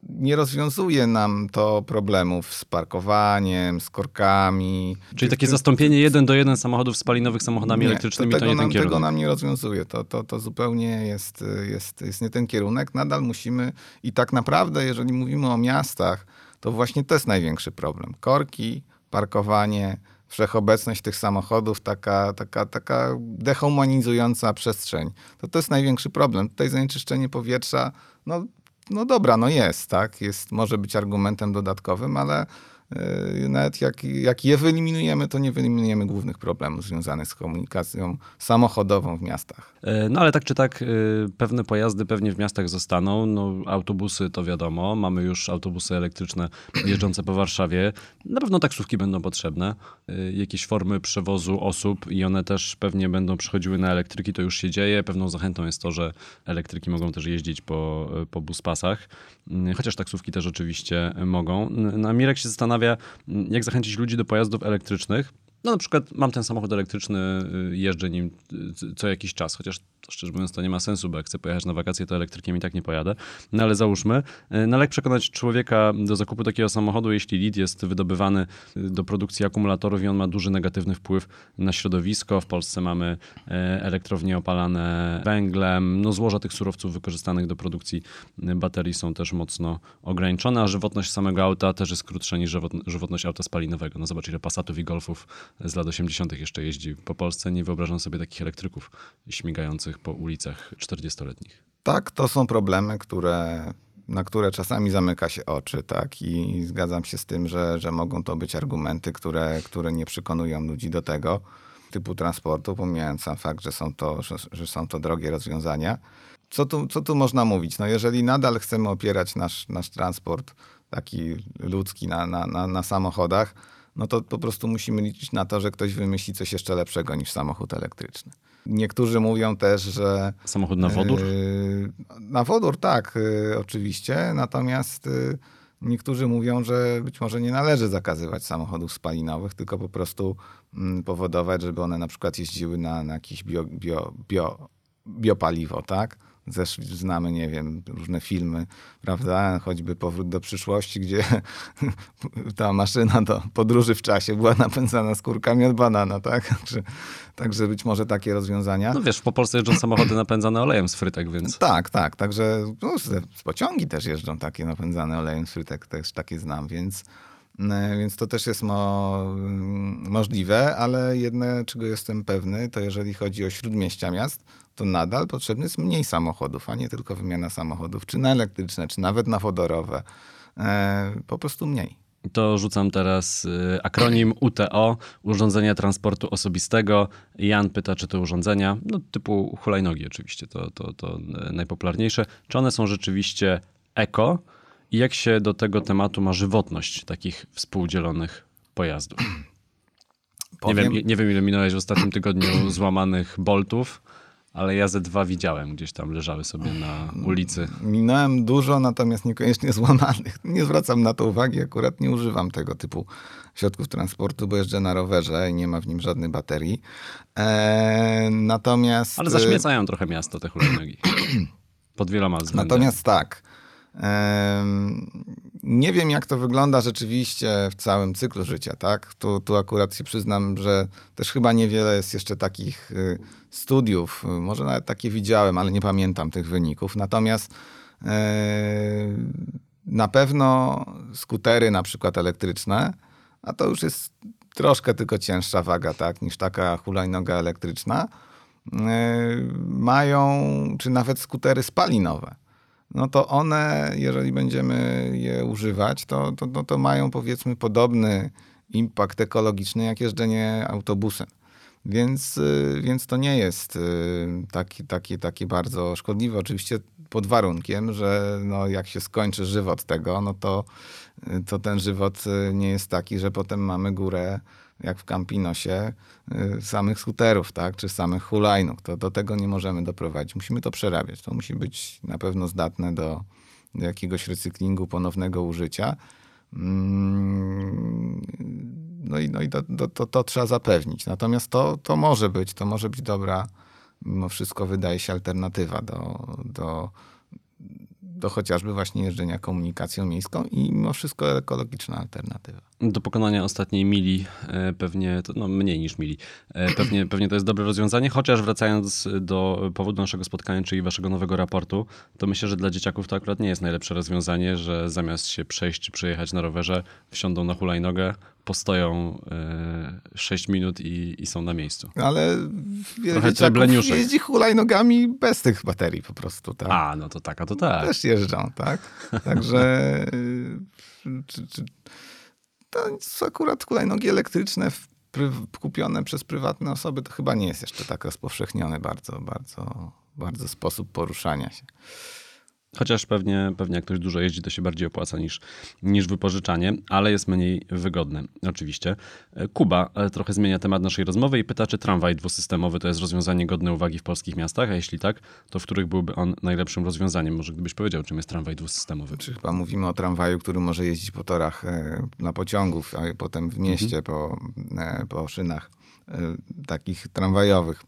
nie rozwiązuje nam to problemów z parkowaniem, z korkami.
Czyli takie zastąpienie jeden do jeden samochodów spalinowych samochodami
nie,
elektrycznymi
to,
to nie
nam,
ten kierunek.
Tego nam nie rozwiązuje. To, to, to zupełnie jest, jest, jest nie ten kierunek. Nadal musimy i tak naprawdę, jeżeli mówimy o miastach, to właśnie to jest największy problem. Korki, parkowanie, wszechobecność tych samochodów, taka, taka, taka dehumanizująca przestrzeń. To to jest największy problem. Tutaj zanieczyszczenie powietrza, no, no dobra, no jest, tak? Jest, może być argumentem dodatkowym, ale Nawet jak, jak je wyeliminujemy, to nie wyeliminujemy głównych problemów związanych z komunikacją samochodową w miastach.
E, No ale tak czy tak, e, pewne pojazdy pewnie w miastach zostaną. No, autobusy to wiadomo, mamy już autobusy elektryczne jeżdżące po Warszawie. Na pewno taksówki będą potrzebne, e, jakieś formy przewozu osób i one też pewnie będą przychodziły na elektryki, to już się dzieje. Pewną zachętą jest to, że elektryki mogą też jeździć po, po buspasach, chociaż taksówki też oczywiście mogą. No, a Mirek się zastanawia, mm, jak zachęcić ludzi do pojazdów elektrycznych. No na przykład mam ten samochód elektryczny, y, jeżdżę nim y, co jakiś czas, chociaż to szczerze mówiąc to nie ma sensu, bo jak chcę pojechać na wakacje, to elektrykiem i tak nie pojadę. No ale załóżmy, y, no ale jak przekonać człowieka do zakupu takiego samochodu, jeśli lit jest wydobywany y, do produkcji akumulatorów i on ma duży negatywny wpływ na środowisko. W Polsce mamy e, elektrownie opalane węglem, no złoża tych surowców wykorzystanych do produkcji baterii są też mocno ograniczone, a żywotność samego auta też jest krótsza niż żywot- żywotność auta spalinowego. No zobacz ile Passatów i Golfów z lat 80. jeszcze jeździ po Polsce. Nie wyobrażam sobie takich elektryków śmigających po ulicach 40-letnich.
Tak, to są problemy, które, na które czasami zamyka się oczy, tak? I zgadzam się z tym, że, że mogą to być argumenty, które, które nie przekonują ludzi do tego typu transportu, pomijając sam fakt, że są to, że, że są to drogie rozwiązania. Co tu, co tu można mówić? No jeżeli nadal chcemy opierać nasz, nasz transport taki ludzki na, na, na, na samochodach, no to po prostu musimy liczyć na to, że ktoś wymyśli coś jeszcze lepszego niż samochód elektryczny. Niektórzy mówią też, że
Samochód na wodór?
Yy, Na wodór tak, yy, oczywiście. Natomiast yy, niektórzy mówią, że być może nie należy zakazywać samochodów spalinowych, tylko po prostu mm, powodować, żeby one na przykład jeździły na, na jakieś bio, bio, bio, biopaliwo, tak? Zesz, znamy, nie wiem, różne filmy, prawda? Choćby Powrót do przyszłości, gdzie ta maszyna do podróży w czasie była napędzana skórkami od banana, tak? Także, także być może takie rozwiązania.
No wiesz, po Polsce jeżdżą samochody napędzane olejem z frytek, więc...
Tak, tak. Także no, z, pociągi też jeżdżą takie napędzane olejem z frytek, też takie znam, więc, więc to też jest mo, mm, możliwe, ale jedne, czego jestem pewny, to jeżeli chodzi o śródmieścia miast, to nadal potrzebny jest mniej samochodów, a nie tylko wymiana samochodów, czy na elektryczne, czy nawet na wodorowe. E, po prostu mniej.
To rzucam teraz y, akronim UTO, Urządzenia Transportu Osobistego. Jan pyta, czy te urządzenia, no typu hulajnogi oczywiście, to, to, to y, najpopularniejsze, czy one są rzeczywiście eko i jak się do tego tematu ma żywotność takich współdzielonych pojazdów? Nie
Powiem-
wiem, nie wiem, ile minąłeś w ostatnim tygodniu złamanych boltów, ale ja ze dwa widziałem, gdzieś tam leżały sobie na ulicy.
Minąłem dużo, natomiast niekoniecznie złamanych. Nie zwracam na to uwagi, akurat nie używam tego typu środków transportu, bo jeżdżę na rowerze i nie ma w nim żadnej baterii. Eee, natomiast...
Ale zaśmiecają trochę miasto te hulajnogi. Pod wieloma względami.
Natomiast tak. Nie wiem, jak to wygląda rzeczywiście w całym cyklu życia, tak? Tu, tu akurat się przyznam, że też chyba niewiele jest jeszcze takich y, studiów. Może nawet takie widziałem, ale nie pamiętam tych wyników. Natomiast na pewno skutery, na przykład elektryczne, a to już jest troszkę tylko cięższa waga, tak, niż taka hulajnoga elektryczna, mają, czy nawet skutery spalinowe no to one, jeżeli będziemy je używać, to, to, to, to mają powiedzmy podobny impact ekologiczny jak jeżdżenie autobusem. Więc, y, więc to nie jest y, taki, taki, taki bardzo szkodliwe. Oczywiście pod warunkiem, że no jak się skończy żywot tego, no to, y, to ten żywot nie jest taki, że potem mamy górę jak w Campinosie y, samych skuterów, tak, czy samych hulajnóg. To do tego nie możemy doprowadzić. Musimy to przerabiać. To musi być na pewno zdatne do, do jakiegoś recyklingu, ponownego użycia. Mm, No i, no i to, to, to, trzeba zapewnić. Natomiast to, to może być, to może być dobra, mimo wszystko wydaje się alternatywa do, do, do chociażby właśnie jeżdżenia komunikacją miejską i mimo wszystko ekologiczna alternatywa.
Do pokonania ostatniej mili, e, pewnie, to, no mniej niż mili, e, pewnie, pewnie to jest dobre rozwiązanie, chociaż wracając do powodu naszego spotkania, czyli waszego nowego raportu, to myślę, że dla dzieciaków to akurat nie jest najlepsze rozwiązanie, że zamiast się przejść czy przejechać na rowerze, wsiądą na hulajnogę, postoją e, 6 minut i, i są na miejscu.
Ale wiele dzieciaków jeździ hulajnogami bez tych baterii po prostu. Tak?
A, no to tak, a to tak.
Też jeżdżą, tak? Także y, czy, czy, to akurat hulajnogi elektryczne kupione przez prywatne osoby, to chyba nie jest jeszcze tak rozpowszechniony bardzo, bardzo, bardzo sposób poruszania się.
Chociaż pewnie, pewnie jak ktoś dużo jeździ, to się bardziej opłaca niż, niż wypożyczanie, ale jest mniej wygodne, oczywiście. Kuba e, trochę zmienia temat naszej rozmowy i pyta, czy tramwaj dwusystemowy to jest rozwiązanie godne uwagi w polskich miastach, a jeśli tak, to w których byłby on najlepszym rozwiązaniem? Może gdybyś powiedział, czym jest tramwaj dwusystemowy?
Czy chyba mówimy o tramwaju, który może jeździć po torach e, na pociągów, a potem w mieście po, e, po szynach e, takich tramwajowych.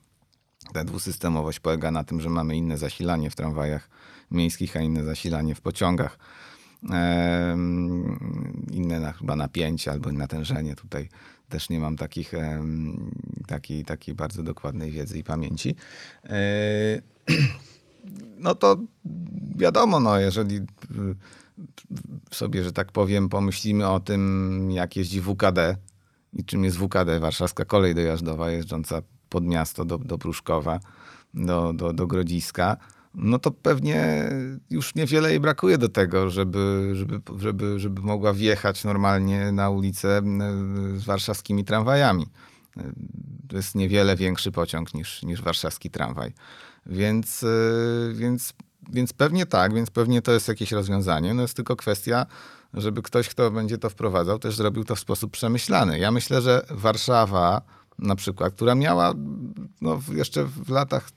Ta dwusystemowość polega na tym, że mamy inne zasilanie w tramwajach miejskich, a inne zasilanie w pociągach. Inne na, chyba napięcie albo natężenie. Tutaj też nie mam takich, takiej, takiej bardzo dokładnej wiedzy i pamięci. E, No to wiadomo, no jeżeli y, sobie, że tak powiem, pomyślimy o tym, jak jeździ WKD i czym jest WKD, Warszawska Kolej Dojazdowa jeżdżąca pod miasto do, do Pruszkowa, do, do, do Grodziska, no to pewnie już niewiele jej brakuje do tego, żeby, żeby, żeby, żeby mogła wjechać normalnie na ulicę y, z warszawskimi tramwajami. Y, To jest niewiele większy pociąg niż, niż warszawski tramwaj. Więc, y, więc, więc pewnie tak, więc pewnie to jest jakieś rozwiązanie. No jest tylko kwestia, żeby ktoś, kto będzie to wprowadzał, też zrobił to w sposób przemyślany. Ja myślę, że Warszawa na przykład, która miała no, jeszcze w latach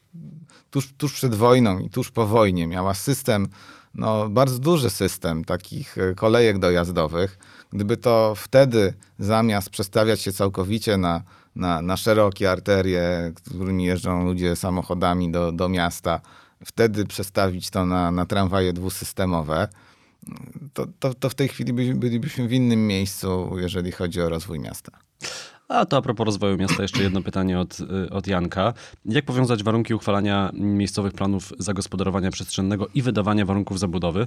tuż, tuż przed wojną i tuż po wojnie, miała system, no, bardzo duży system takich e, kolejek dojazdowych. Gdyby to wtedy zamiast przestawiać się całkowicie na, na, na szerokie arterie, którymi jeżdżą ludzie samochodami do, do miasta, wtedy przestawić to na, na tramwaje dwusystemowe, to, to, to w tej chwili by- bylibyśmy w innym miejscu, jeżeli chodzi o rozwój miasta.
A to a propos rozwoju miasta, jeszcze jedno pytanie od, y, od Janka. Jak powiązać warunki uchwalania miejscowych planów zagospodarowania przestrzennego i wydawania warunków zabudowy,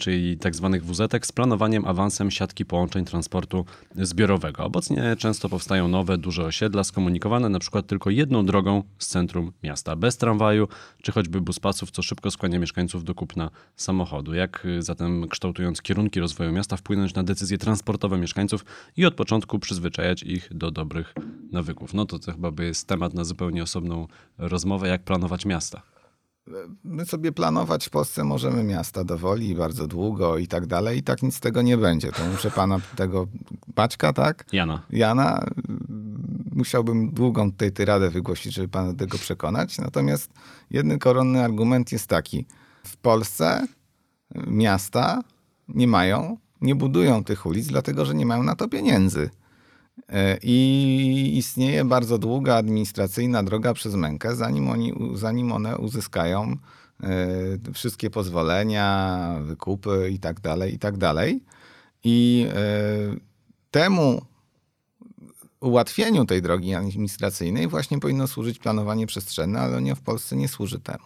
czyli tak zwanych WZ, z planowaniem awansem siatki połączeń transportu zbiorowego? Obecnie często powstają nowe, duże osiedla skomunikowane przykład tylko jedną drogą z centrum miasta, bez tramwaju, czy choćby buspasów, co szybko skłania mieszkańców do kupna samochodu. Jak y, zatem kształtując kierunki rozwoju miasta wpłynąć na decyzje transportowe mieszkańców i od początku przyzwyczajać ich do dobrych nawyków? No to to chyba by jest temat na zupełnie osobną rozmowę, jak planować miasta.
My sobie planować w Polsce możemy miasta dowoli bardzo długo i tak dalej i tak nic z tego nie będzie. To muszę pana tego Paćka, tak?
Jana.
Jana, musiałbym długą tutaj tyradę wygłosić, żeby pana tego przekonać. Natomiast jeden koronny argument jest taki. W Polsce miasta nie mają, nie budują tych ulic, dlatego że nie mają na to pieniędzy. E, I istnieje bardzo długa administracyjna droga przez mękę, zanim, oni, zanim one uzyskają e, wszystkie pozwolenia, wykupy i tak dalej, i tak dalej. I e, temu ułatwieniu tej drogi administracyjnej właśnie powinno służyć planowanie przestrzenne, ale nie w Polsce nie służy temu.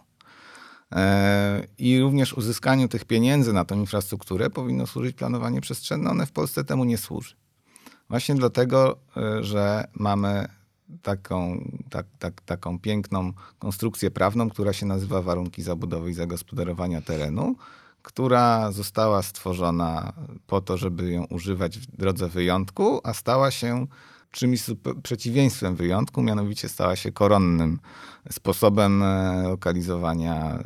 I również uzyskaniu tych pieniędzy na tą infrastrukturę powinno służyć planowanie przestrzenne. One w Polsce temu nie służy. Właśnie dlatego, y, że mamy taką, tak, tak, taką piękną konstrukcję prawną, która się nazywa warunki zabudowy i zagospodarowania terenu, która została stworzona po to, żeby ją używać w drodze wyjątku, a stała się czymś przeciwieństwem wyjątku, mianowicie stała się koronnym sposobem e, lokalizowania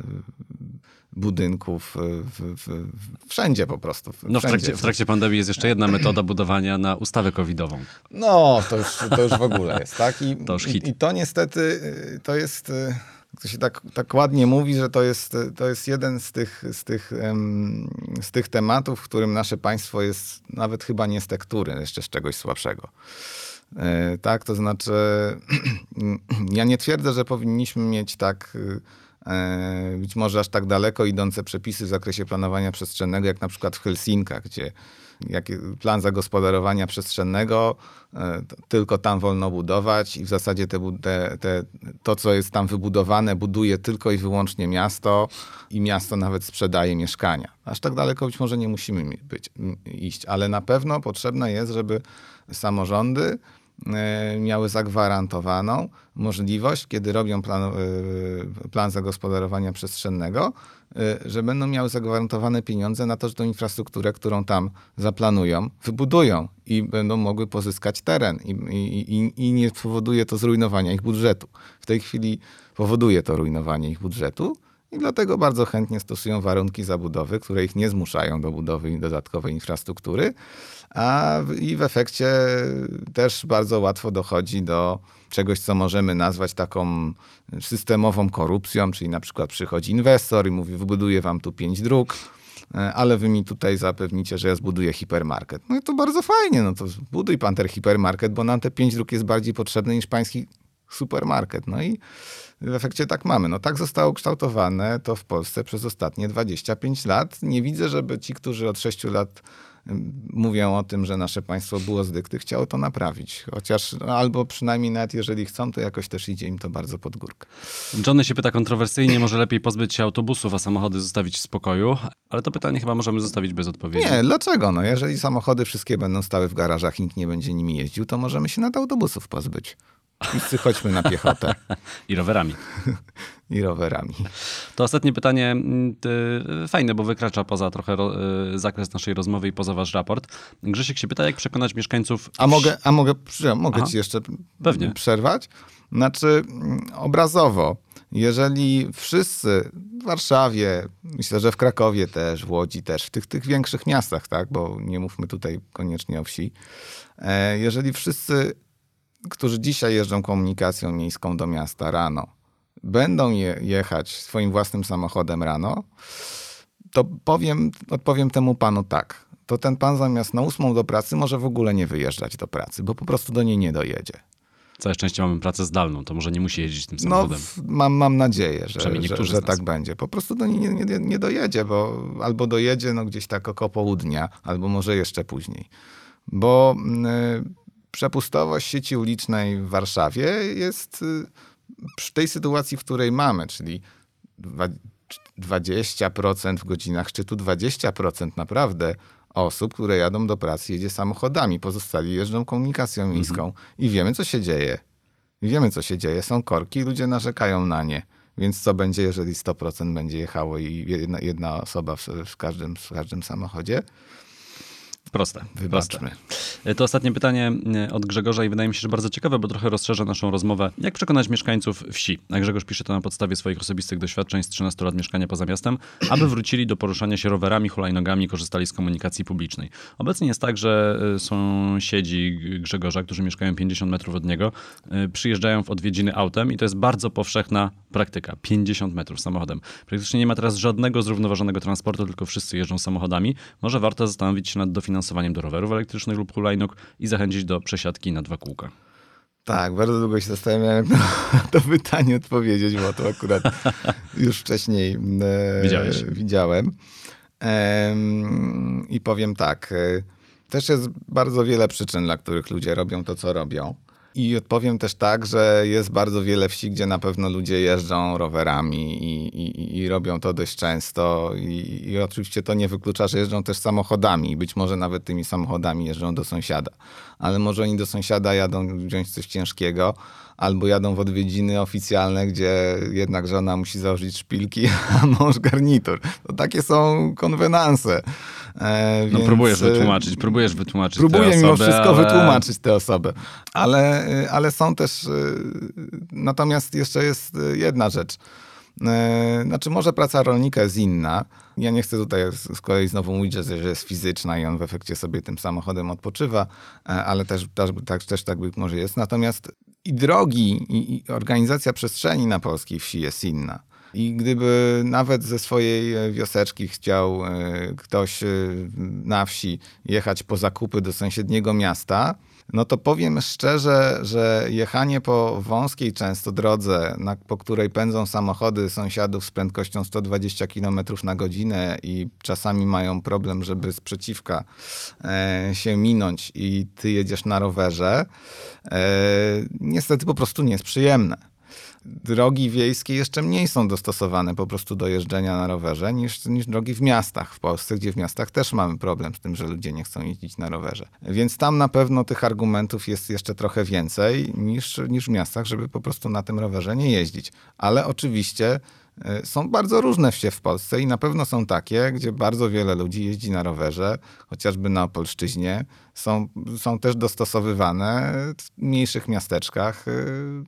budynków e, w, w, wszędzie po prostu.
No w
wszędzie.
trakcie, w trakcie pandemii jest jeszcze jedna metoda budowania na ustawę covidową.
No, to już, to już w ogóle jest, tak? I,
To już hit.
I, I to niestety, y, to jest, y, to się tak, tak ładnie mówi, że to jest, y, to jest jeden z tych, z, tych, z tych tematów, w którym nasze państwo jest nawet chyba nie z tektury, jeszcze z czegoś słabszego. E, Tak, to znaczy, ja nie twierdzę, że powinniśmy mieć tak, y, być może aż tak daleko idące przepisy w zakresie planowania przestrzennego, jak na przykład w Helsinkach, gdzie plan zagospodarowania przestrzennego, e, tylko tam wolno budować i w zasadzie te, te, te, to, co jest tam wybudowane, buduje tylko i wyłącznie miasto i miasto nawet sprzedaje mieszkania. Aż tak daleko być może nie musimy być, iść, ale na pewno potrzebne jest, żeby samorządy e, miały zagwarantowaną możliwość, kiedy robią plan, e, plan zagospodarowania przestrzennego, e, że będą miały zagwarantowane pieniądze na to, że tą infrastrukturę, którą tam zaplanują, wybudują i będą mogły pozyskać teren i, i, i nie spowoduje to zrujnowania ich budżetu. W tej chwili powoduje to rujnowanie ich budżetu. I dlatego bardzo chętnie stosują warunki zabudowy, które ich nie zmuszają do budowy dodatkowej infrastruktury, a w, i w efekcie też bardzo łatwo dochodzi do czegoś, co możemy nazwać taką systemową korupcją, czyli na przykład przychodzi inwestor i mówi, wybuduję wam tu pięć dróg, e, ale wy mi tutaj zapewnicie, że ja zbuduję hipermarket. No i to bardzo fajnie, no to buduj pan ten hipermarket, bo nam te pięć dróg jest bardziej potrzebny niż pański supermarket. No i w efekcie tak mamy. No tak zostało ukształtowane to w Polsce przez ostatnie 25 lat. Nie widzę, żeby ci, którzy od 6 lat mówią o tym, że nasze państwo było z dykty, chciało to naprawić. Chociaż no, albo przynajmniej nawet jeżeli chcą, to jakoś też idzie im to bardzo pod górkę.
Johnny się pyta kontrowersyjnie, może lepiej pozbyć się autobusów, a samochody zostawić w spokoju, ale to pytanie chyba możemy zostawić bez odpowiedzi.
Nie, dlaczego? No, jeżeli samochody wszystkie będą stały w garażach i nikt nie będzie nimi jeździł, to możemy się nad autobusów pozbyć. Wszyscy chodźmy na piechotę.
I rowerami.
I rowerami.
To ostatnie pytanie mm, fajne, bo wykracza poza trochę ro, y, zakres naszej rozmowy i poza wasz raport. Grzesiek się pyta, jak przekonać mieszkańców...
A mogę, a mogę, mogę ci jeszcze
Pewnie.
przerwać? Znaczy, obrazowo, jeżeli wszyscy w Warszawie, myślę, że w Krakowie też, w Łodzi też, w tych, tych większych miastach, tak, bo nie mówmy tutaj koniecznie o wsi, e, jeżeli wszyscy którzy dzisiaj jeżdżą komunikacją miejską do miasta rano, będą je jechać swoim własnym samochodem rano, to powiem, odpowiem temu panu tak. To ten pan zamiast na ósmą do pracy może w ogóle nie wyjeżdżać do pracy, bo po prostu do niej nie dojedzie.
Całe szczęście mamy pracę zdalną, to może nie musi jeździć tym samochodem.
No, mam, mam nadzieję, że, że, że tak będzie. Po prostu do niej nie, nie, nie dojedzie, bo albo dojedzie no, gdzieś tak około południa, albo może jeszcze później. Bo... Yy, przepustowość sieci ulicznej w Warszawie jest przy tej sytuacji, w której mamy, czyli 20% w godzinach szczytu, 20% naprawdę osób, które jadą do pracy, jedzie samochodami, pozostali jeżdżą komunikacją mhm. miejską mhm. i wiemy, co się dzieje. Wiemy, co się dzieje. Są korki, ludzie narzekają na nie. Więc co będzie, jeżeli 100% będzie jechało i jedna, jedna osoba w, w, każdym, w każdym samochodzie?
Proste.
Wybaczmy.
Proste. To ostatnie pytanie e, od Grzegorza i wydaje mi się, że bardzo ciekawe, bo trochę rozszerza naszą rozmowę. Jak przekonać mieszkańców wsi? A Grzegorz pisze to na podstawie swoich osobistych doświadczeń z 13 lat mieszkania poza miastem, aby wrócili do poruszania się rowerami, hulajnogami, korzystali z komunikacji publicznej. Obecnie jest tak, że e, sąsiedzi Grzegorza, którzy mieszkają 50 metrów od niego, e, przyjeżdżają w odwiedziny autem i to jest bardzo powszechna praktyka. 50 metrów samochodem. Praktycznie nie ma teraz żadnego zrównoważonego transportu, tylko wszyscy jeżdżą samochodami. Może warto zastanowić się nad dofinansowaniem finansowaniem do rowerów elektrycznych lub hulajnóg i zachęcić do przesiadki na dwa kółka.
Tak, bardzo długo się zastanawiałem, jak na to pytanie odpowiedzieć, bo to akurat już wcześniej e, widziałem. E, I powiem tak, e, też jest bardzo wiele przyczyn, dla których ludzie robią to, co robią. I odpowiem też tak, że jest bardzo wiele wsi, gdzie na pewno ludzie jeżdżą rowerami i, i, i robią to dość często. I, I, oczywiście to nie wyklucza, że jeżdżą też samochodami. Być może nawet tymi samochodami jeżdżą do sąsiada. Ale może oni do sąsiada jadą wziąć coś ciężkiego, albo jadą w odwiedziny oficjalne, gdzie jednak żona musi założyć szpilki, a mąż garnitur. To takie są konwenanse.
E, no więc... próbujesz e, wytłumaczyć, próbujesz wytłumaczyć
Próbuję
te
mimo wszystko ale... wytłumaczyć te osoby. Ale, e, ale są też... E, natomiast jeszcze jest jedna rzecz. Znaczy, może praca rolnika jest inna. Ja nie chcę tutaj z kolei znowu mówić, że, jest fizyczna i on w efekcie sobie tym samochodem odpoczywa, ale też, też, też, też tak być może jest. Natomiast i drogi, i organizacja przestrzeni na polskiej wsi jest inna. I gdyby nawet ze swojej e, wioseczki chciał e, ktoś e, na wsi jechać po zakupy do sąsiedniego miasta, no to powiem szczerze, że jechanie po wąskiej często drodze, na, po której pędzą samochody sąsiadów z prędkością 120 km na godzinę i czasami mają problem, żeby z przeciwka e, się minąć i ty jedziesz na rowerze, e, niestety po prostu nie jest przyjemne. Drogi wiejskie jeszcze mniej są dostosowane po prostu do jeżdżenia na rowerze niż, niż drogi w miastach w Polsce, gdzie w miastach też mamy problem z tym, że ludzie nie chcą jeździć na rowerze. Więc tam na pewno tych argumentów jest jeszcze trochę więcej niż, niż w miastach, żeby po prostu na tym rowerze nie jeździć. Ale oczywiście są bardzo różne wsie w Polsce i na pewno są takie, gdzie bardzo wiele ludzi jeździ na rowerze, chociażby na Opolszczyźnie. Są, są też dostosowywane w mniejszych miasteczkach e,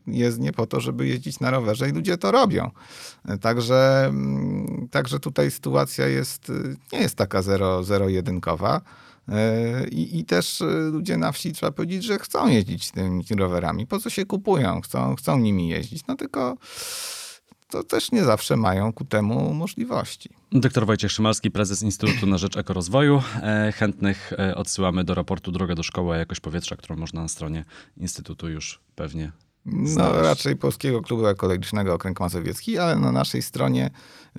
jezdnie po to, żeby jeździć na rowerze i ludzie to robią. E, także, mm, także tutaj sytuacja jest, nie jest taka zero, zero-jedynkowa. I, I, też ludzie na wsi, trzeba powiedzieć, że chcą jeździć tymi rowerami. Po co się kupują? Chcą, chcą nimi jeździć. No tylko to też nie zawsze mają ku temu możliwości.
Doktor Wojciech Szymalski, prezes Instytutu na Rzecz Ekorozwoju. E, chętnych e, odsyłamy do raportu Droga do Szkoły, a jakość powietrza, którą można na stronie Instytutu już pewnie
no, znaleźć. No raczej Polskiego Klubu Ekologicznego Okręg Mazowiecki, ale na naszej stronie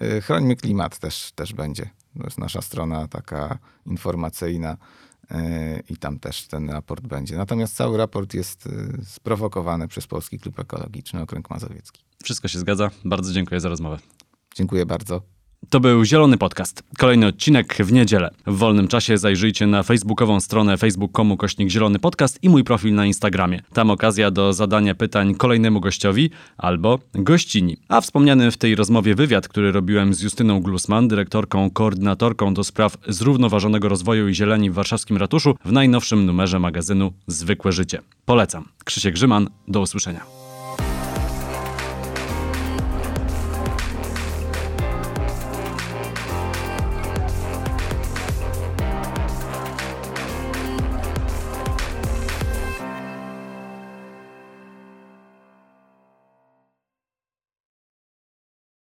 e, Chrońmy Klimat też, też będzie. To jest nasza strona taka informacyjna i tam też ten raport będzie. Natomiast cały raport jest sprowokowany przez Polski Klub Ekologiczny Okręg Mazowiecki.
Wszystko się zgadza. Bardzo dziękuję za rozmowę.
Dziękuję bardzo.
To był Zielony Podcast. Kolejny odcinek w niedzielę. W wolnym czasie zajrzyjcie na facebookową stronę facebook.com kośnik Zielony Podcast i mój profil na Instagramie. Tam okazja do zadania pytań kolejnemu gościowi albo gościni. A wspomniany w tej rozmowie wywiad, który robiłem z Justyną Glusman, dyrektorką, koordynatorką do spraw zrównoważonego rozwoju i zieleni w warszawskim ratuszu w najnowszym numerze magazynu Zwykłe Życie. Polecam. Krzysiek Grzyman, do usłyszenia.